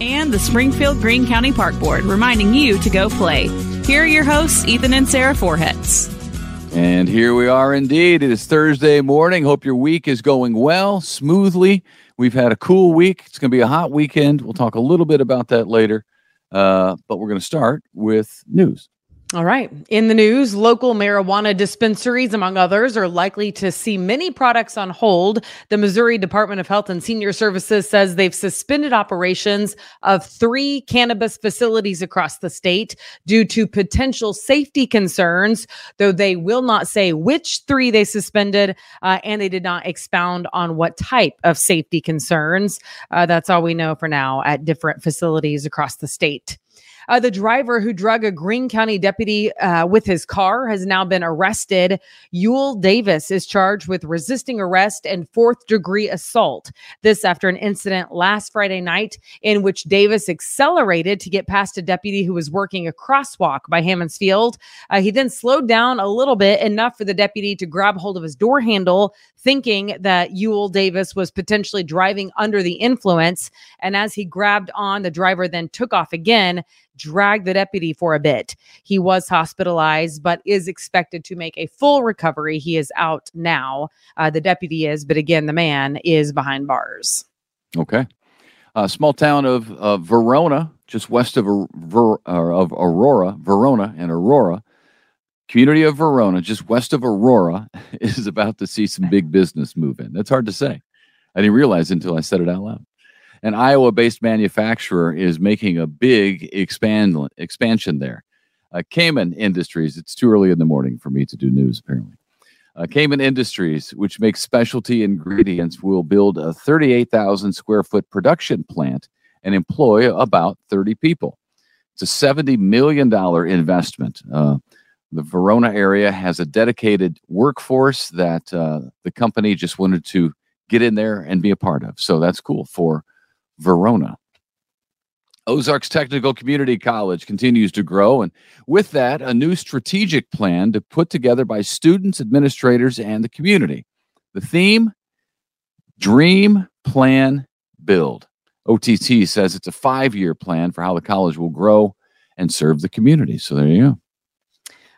and the Springfield Greene County Park Board reminding you to go play. Here are your hosts, Ethan and Sarah Forhetz. And here we are indeed. It is Thursday morning. Hope your week is going well, smoothly. We've had a cool week. It's going to be a hot weekend. We'll talk a little bit about that later. Uh, but we're going to start with news. All right. In the news, local marijuana dispensaries, among others, are likely to see many products on hold. The Missouri Department of Health and Senior Services says they've suspended operations of three cannabis facilities across the state due to potential safety concerns, though they will not say which three they suspended, uh, and they did not expound on what type of safety concerns. Uh, that's all we know for now at different facilities across the state. Uh, the driver who drug a Greene County deputy uh, with his car has now been arrested. Yule Davis is charged with resisting arrest and fourth degree assault. This after an incident last Friday night in which Davis accelerated to get past a deputy who was working a crosswalk by Hammons Field. Uh, he then slowed down a little bit, enough for the deputy to grab hold of his door handle, thinking that Yule Davis was potentially driving under the influence. And as he grabbed on, the driver then took off again dragged the deputy for a bit. He was hospitalized, but is expected to make a full recovery. He is out now. Uh, the deputy is, but again, the man is behind bars. Okay. Uh, small town of uh, Verona, just west of, Ver- of Aurora, Verona and Aurora. Community of Verona, just west of Aurora, is about to see some big business move in. That's hard to say. I didn't realize until I said it out loud an Iowa based manufacturer is making a big expand, expansion there. Uh, Kemin Industries, it's too early in the morning for me to do news, apparently. Uh, Kemin Industries, which makes specialty ingredients, will build a 38,000 square foot production plant and employ about 30 people. It's a $70 million investment. Uh, the Verona area has a dedicated workforce that uh, the company just wanted to get in there and be a part of. So that's cool for Verona. Ozarks Technical Community College continues to grow, and with that, a new strategic plan to put together by students, administrators, and the community. The theme Dream, Plan, Build. OTC says it's a five year plan for how the college will grow and serve the community. So there you go.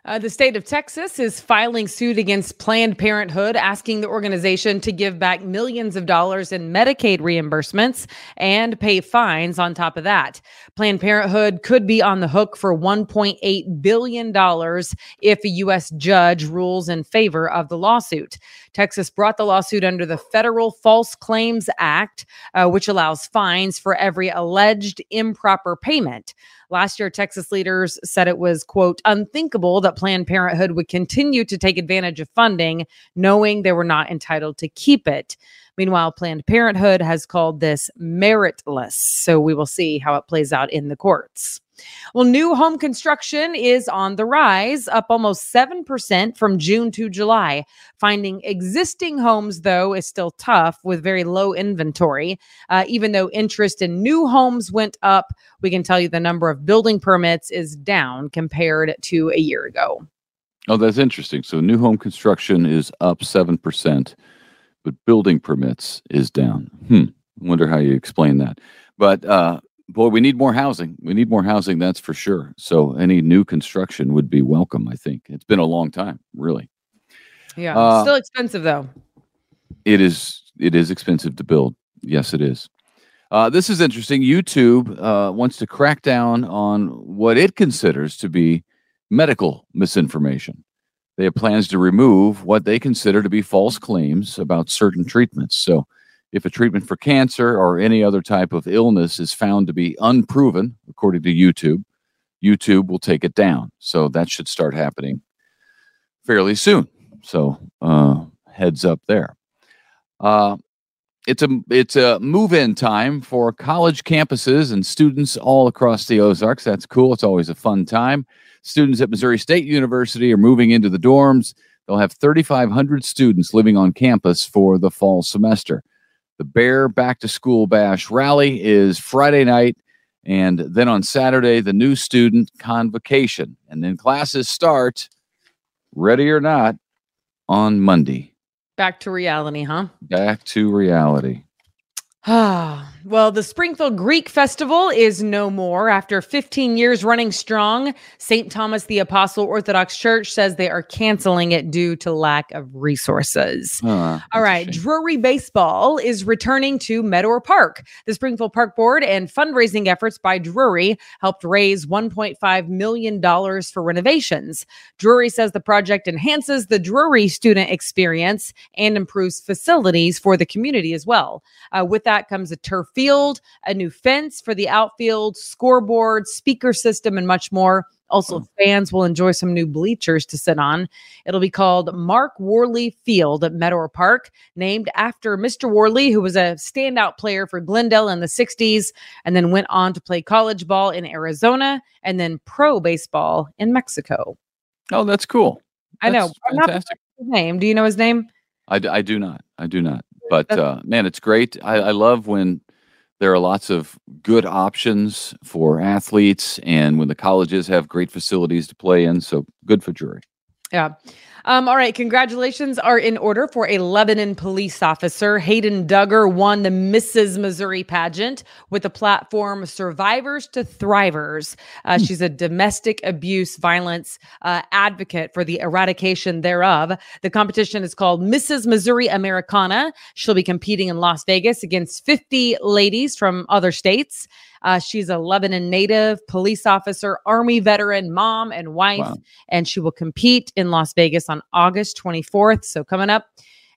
Uh, the state of Texas is filing suit against Planned Parenthood, asking the organization to give back millions of dollars in Medicaid reimbursements and pay fines on top of that. Planned Parenthood could be on the hook for $1.8 billion if a U.S. judge rules in favor of the lawsuit. Texas brought the lawsuit under the Federal False Claims Act, uh, which allows fines for every alleged improper payment. Last year, Texas leaders said it was, quote, unthinkable that Planned Parenthood would continue to take advantage of funding, knowing they were not entitled to keep it. Meanwhile, Planned Parenthood has called this meritless. So we will see how it plays out in the courts. Well, new home construction is on the rise, up almost 7% from June to July. Finding existing homes, though, is still tough with very low inventory. Uh, even though interest in new homes went up, we can tell you the number of building permits is down compared to a year ago. Oh, that's interesting. So, new home construction is up 7%, but building permits is down. Hmm. I wonder how you explain that. But uh, boy, we need more housing. We need more housing, that's for sure. So any new construction would be welcome, I think. It's been a long time, really. Yeah. Uh, Still expensive though. It is it is expensive to build. Yes, it is. Uh, this is interesting. YouTube uh, wants to crack down on what it considers to be medical misinformation. They have plans to remove what they consider to be false claims about certain treatments. So, if a treatment for cancer or any other type of illness is found to be unproven, according to YouTube, YouTube will take it down. So that should start happening fairly soon. So uh, heads up there. Uh, it's a it's a move-in time for college campuses and students all across the Ozarks. That's cool. It's always a fun time. Students at Missouri State University are moving into the dorms. They'll have 3,500 students living on campus for the fall semester. The Bear Back to School Bash rally is Friday night. And then on Saturday, the new student convocation. And then classes start, ready or not, on Monday. Back to reality, huh? Back to reality. Ah. Well, the Springfield Greek Festival is no more. After 15 years running strong, St. Thomas the Apostle Orthodox Church says they are canceling it due to lack of resources. Uh, All right, Drury Baseball is returning to Meadowlark Park. The Springfield Park Board and fundraising efforts by Drury helped raise $1.5 million for renovations. Drury says the project enhances the Drury student experience and improves facilities for the community as well. Uh, with that comes a turf field, a new fence for the outfield, scoreboard, speaker system, and much more. Also, fans will enjoy some new bleachers to sit on. It'll be called Mark Worley Field at Meadowlark Park, named after Mr. Worley, who was a standout player for Glendale in the 60s and then went on to play college ball in Arizona and then pro baseball in Mexico. Oh, that's cool. I know. That's I'm not fantastic. name. Do you know his name? I, I do not. I do not. But uh, man, it's great. I, I love when there are lots of good options for athletes and when the colleges have great facilities to play in. So good for Drury. Yeah. Um, all right. Congratulations are in order for a Lebanon police officer. Hayden Duggar won the Mrs. Missouri pageant with the platform Survivors to Thrivers. Uh, she's a domestic abuse violence uh, advocate for the eradication thereof. The competition is called Mrs. Missouri Americana. She'll be competing in Las Vegas against 50 ladies from other states. Uh, she's a Lebanon native, police officer, Army veteran, mom, and wife Wow. and she will compete in Las Vegas on August 24th. So coming up.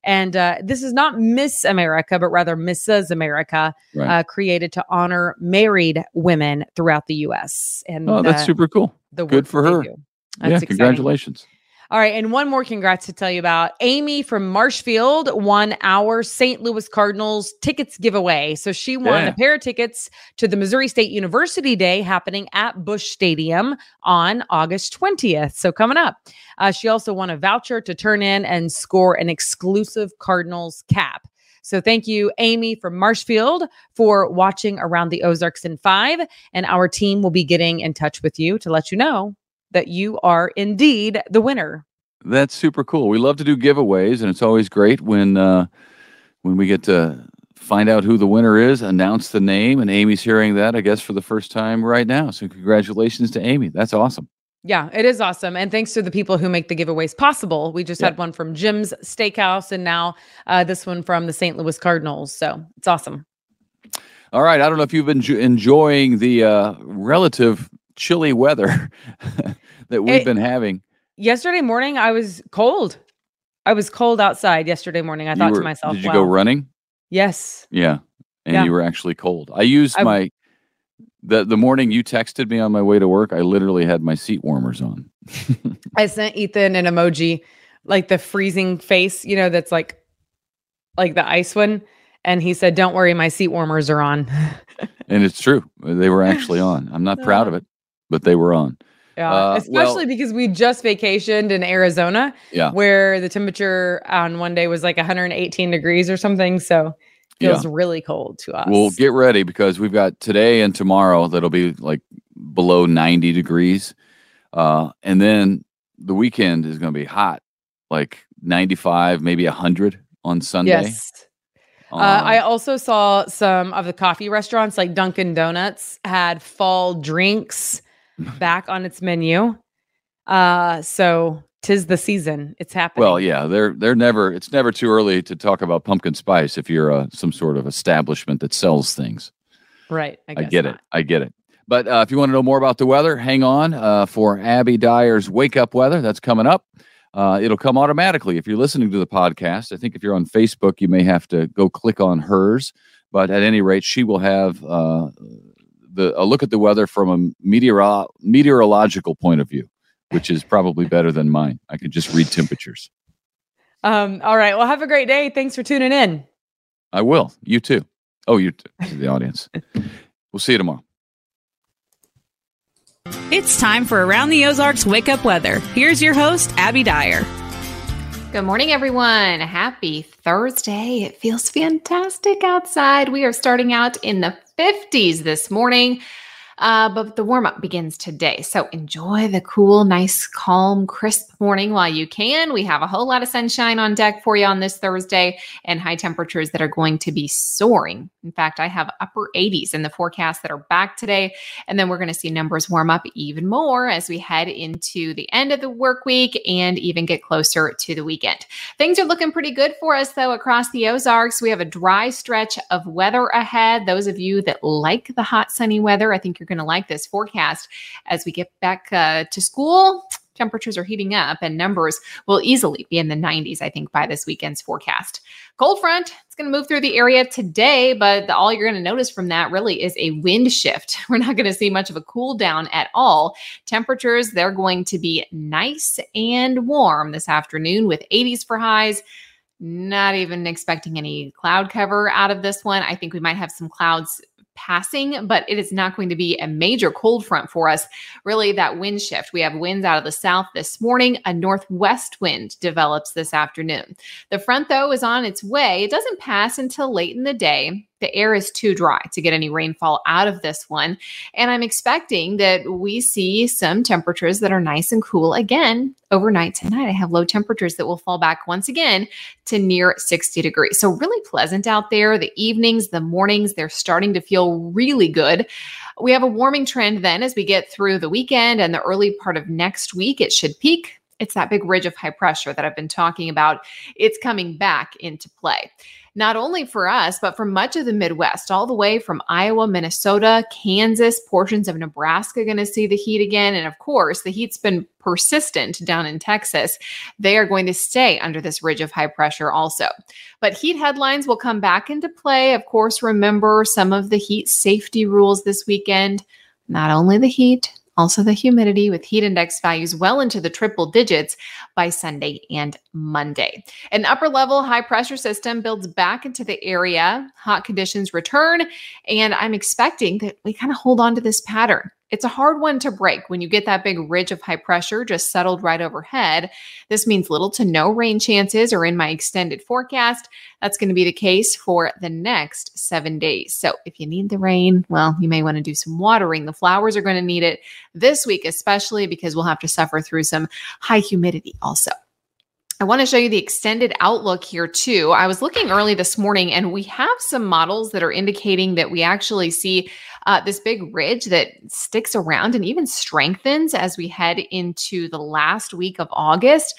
And uh, this is not Miss America, but rather Mrs. America, Right. uh, created to honor married women throughout the U.S. And oh, that's uh, super cool. the good for her. yeah, exciting. congratulations. All right, and one more congrats to tell you about. Amy from Marshfield won our St. Louis Cardinals tickets giveaway. So she won Yeah. a pair of tickets to the Missouri State University Day happening at Busch Stadium on August 20th. So coming up. Uh, she also won a voucher to turn in and score an exclusive Cardinals cap. So thank you, Amy from Marshfield, for watching Around the Ozarks in five. And our team will be getting in touch with you to let you know that you are indeed the winner. That's super cool. We love to do giveaways, and it's always great when uh, when we get to find out who the winner is, announce the name, and Amy's hearing that, I guess, for the first time right now. So congratulations to Amy. That's awesome. Yeah, it is awesome. And thanks to the people who make the giveaways possible. We just had one from Jim's Steakhouse and now uh, this one from the St. Louis Cardinals. So it's awesome. All right. I don't know if you've been enjoying the uh, relative chilly weather that we've It- been having. Yesterday morning, I was cold. I was cold outside yesterday morning. I You thought were- to myself, Did you wow. go running? Yes. Yeah. And Yeah. you were actually cold. I used I- my the the morning you texted me on my way to work, I literally had my seat warmers on. I sent Ethan an emoji, like the freezing face, you know, that's like like the ice one. And he said, Don't worry, my seat warmers are on. And it's true. They were actually on. I'm not proud of it, but they were on. Yeah, Uh, especially because we just vacationed in Arizona, Yeah. where the temperature on one day was like 118 degrees or something. So it feels really cold to us. Well, get ready because we've got today and tomorrow that'll be like below 90 degrees. Uh, and then the weekend is going to be hot, like 95, maybe 100 on Sunday. yes. Uh, I also saw some of the coffee restaurants, like Dunkin' Donuts, had fall drinks back on its menu. Uh, so tis the season. It's happening. well, yeah, they're they're never. It's never too early to talk about pumpkin spice if you're uh, some sort of establishment that sells things. right. I, I, get not. it. I get it. But uh, if you want to know more about the weather, hang on uh, for Abby Dyer's Wake Up Weather. That's coming up. Uh, it'll come automatically if you're listening to the podcast. I think if you're on Facebook, you may have to go click on hers. But at any rate, she will have uh, the a look at the weather from a meteoro- meteorological point of view, which is probably better than mine. I can just read temperatures. Um, all right. Well, have a great day. Thanks for tuning in. I will. You too. Oh, you too, the audience. We'll see you tomorrow. It's time for Around the Ozarks Wake Up Weather. Here's your host, Abby Dyer. Good morning, everyone. Happy Thursday. It feels fantastic outside. We are starting out in the 50s this morning. Uh, but the warm up begins today. So enjoy the cool, nice, calm, crisp morning while you can. We have a whole lot of sunshine on deck for you on this Thursday and high temperatures that are going to be soaring. In fact, I have upper 80s in the forecast that are back today. And then we're going to see numbers warm up even more as we head into the end of the work week and even get closer to the weekend. Things are looking pretty good for us, though, across the Ozarks. We have a dry stretch of weather ahead. Those of you that like the hot, sunny weather, I think you're going to like this forecast as we get back uh, to school temperatures are heating up and numbers will easily be in the 90s, I think, by this weekend's forecast. Cold front, it's going to move through the area today, but the, all you're going to notice from that really is a wind shift. We're not going to see much of a cool down at all. Temperatures, they're going to be nice and warm this afternoon with 80s for highs. Not even expecting any cloud cover out of this one. I think we might have some clouds passing, but it is not going to be a major cold front for us. Really, that wind shift. We have winds out of the south this morning. A northwest wind develops this afternoon. The front, though, is on its way. It doesn't pass until late in the day the air is too dry to get any rainfall out of this one. And I'm expecting that we see some temperatures that are nice and cool again overnight tonight. I have low temperatures that will fall back once again to near 60 degrees. So, really pleasant out there. The evenings, the mornings, they're starting to feel really good. We have a warming trend then as we get through the weekend and the early part of next week. It should peak. It's that big ridge of high pressure that I've been talking about. It's coming back into play not only for us, but for much of the Midwest, all the way from Iowa, Minnesota, Kansas, portions of Nebraska going to see the heat again. And of course, the heat's been persistent down in Texas. They are going to stay under this ridge of high pressure also. But heat headlines will come back into play. Of course, remember some of the heat safety rules this weekend. Not only the heat, also the humidity with heat index values well into the triple digits by Sunday and Monday. An upper level high pressure system builds back into the area, hot conditions return, and I'm expecting that we kind of hold on to this pattern. It's a hard one to break when you get that big ridge of high pressure just settled right overhead. This means little to no rain chances or in my extended forecast. That's going to be the case for the next seven days. So if you need the rain, well, you may want to do some watering. The flowers are going to need it this week, especially because we'll have to suffer through some high humidity also. I want to show you the extended outlook here too. I was looking early this morning and we have some models that are indicating that we actually see uh, this big ridge that sticks around and even strengthens as we head into the last week of August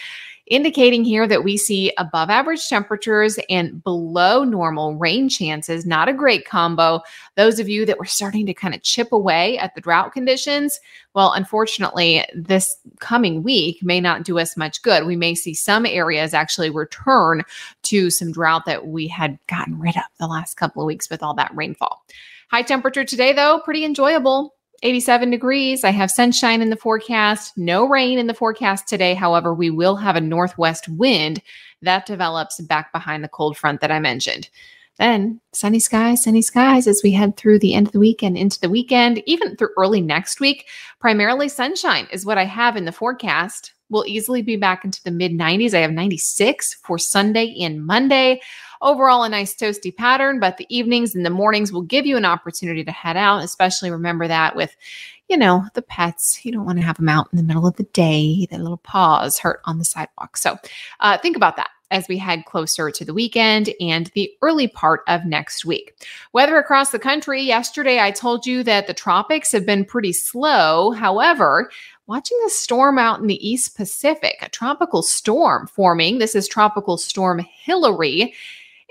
indicating here that we see above average temperatures and below normal rain chances. Not a great combo. Those of you that were starting to kind of chip away at the drought conditions, well, unfortunately, this coming week may not do us much good. We may see some areas actually return to some drought that we had gotten rid of the last couple of weeks with all that rainfall. High temperature today, though, pretty enjoyable. 87 degrees. I have sunshine in the forecast, no rain in the forecast today. However, we will have a northwest wind that develops back behind the cold front that I mentioned. Then sunny skies, sunny skies as we head through the end of the week and into the weekend, even through early next week. Primarily sunshine is what I have in the forecast. We'll easily be back into the mid 90s. I have 96 for Sunday and Monday. Overall, a nice toasty pattern, but the evenings and the mornings will give you an opportunity to head out, especially remember that with you know, the pets, you don't want to have them out in the middle of the day. Their little paws hurt on the sidewalk. So uh, think about that as we head closer to the weekend and the early part of next week. Weather across the country, yesterday I told you that the tropics have been pretty slow. However, watching a storm out in the East Pacific, a tropical storm forming. This is Tropical Storm Hilary.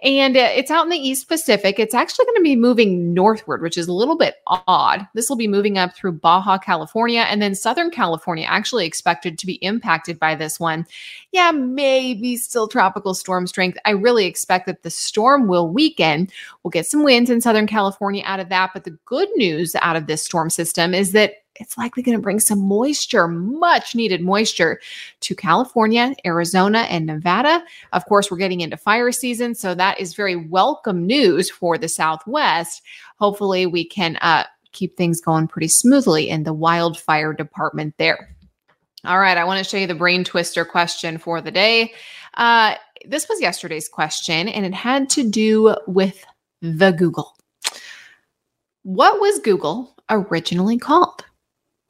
and uh, it's out in the East Pacific. It's actually going to be moving northward, which is a little bit odd. This will be moving up through Baja California and then Southern California, actually expected to be impacted by this one. Yeah, maybe still tropical storm strength. I really expect that the storm will weaken. We'll get some winds in Southern California out of that. But the good news out of this storm system is that it's likely going to bring some moisture, much needed moisture to California, Arizona, and Nevada. Of course, we're getting into fire season, so that is very welcome news for the Southwest. Hopefully, we can uh, keep things going pretty smoothly in the wildfire department there. All right, I want to show you the brain twister question for the day. Uh, this was yesterday's question, and it had to do with the Google. What was Google originally called?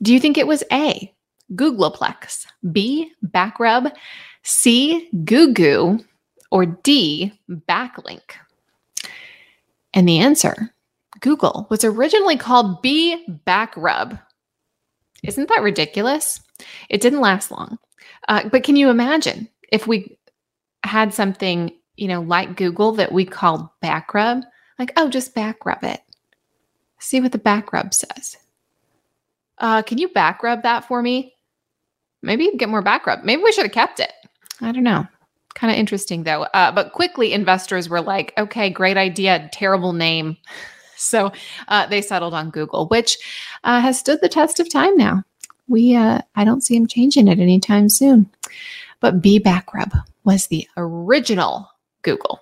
Do you think it was A, Googleplex, B, Backrub, C, Goo Goo, or D, Backlink? And the answer Google was originally called B Backrub. Isn't that ridiculous? It didn't last long. Uh, but can you imagine if we had something, you know, like Google that we called Backrub? Like, oh, just backrub it. See what the backrub says. Uh, can you backrub that for me? Maybe get more backrub. Maybe we should have kept it. I don't know. Kind of interesting though. Uh, but quickly, investors were like, okay, great idea, terrible name. So uh, they settled on Google, which uh, has stood the test of time now. We, uh, I don't see them changing it anytime soon. But B Backrub was the original Google.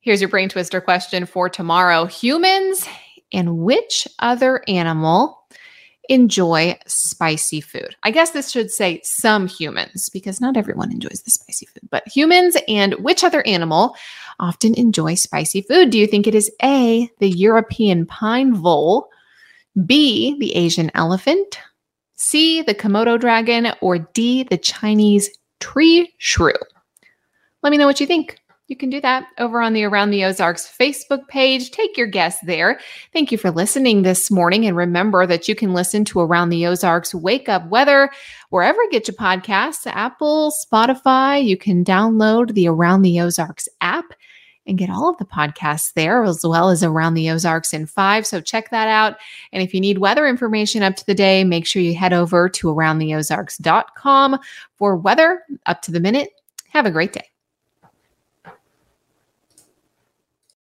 Here's your brain twister question for tomorrow Humans and which other animal enjoy spicy food? I guess this should say some humans because not everyone enjoys the spicy food, but humans and which other animal often enjoy spicy food? Do you think it is A, the European pine vole, B, the Asian elephant, C, the Komodo dragon, or D, the Chinese tree shrew? Let me know what you think. You can do that over on the Around the Ozarks Facebook page. Take your guess there. Thank you for listening this morning. And remember that you can listen to Around the Ozarks Wake Up Weather wherever you get your podcasts Apple, Spotify. You can download the Around the Ozarks app and get all of the podcasts there, as well as Around the Ozarks in five. So check that out. And if you need weather information up to the day, make sure you head over to aroundtheozarks.com for weather up to the minute. Have a great day.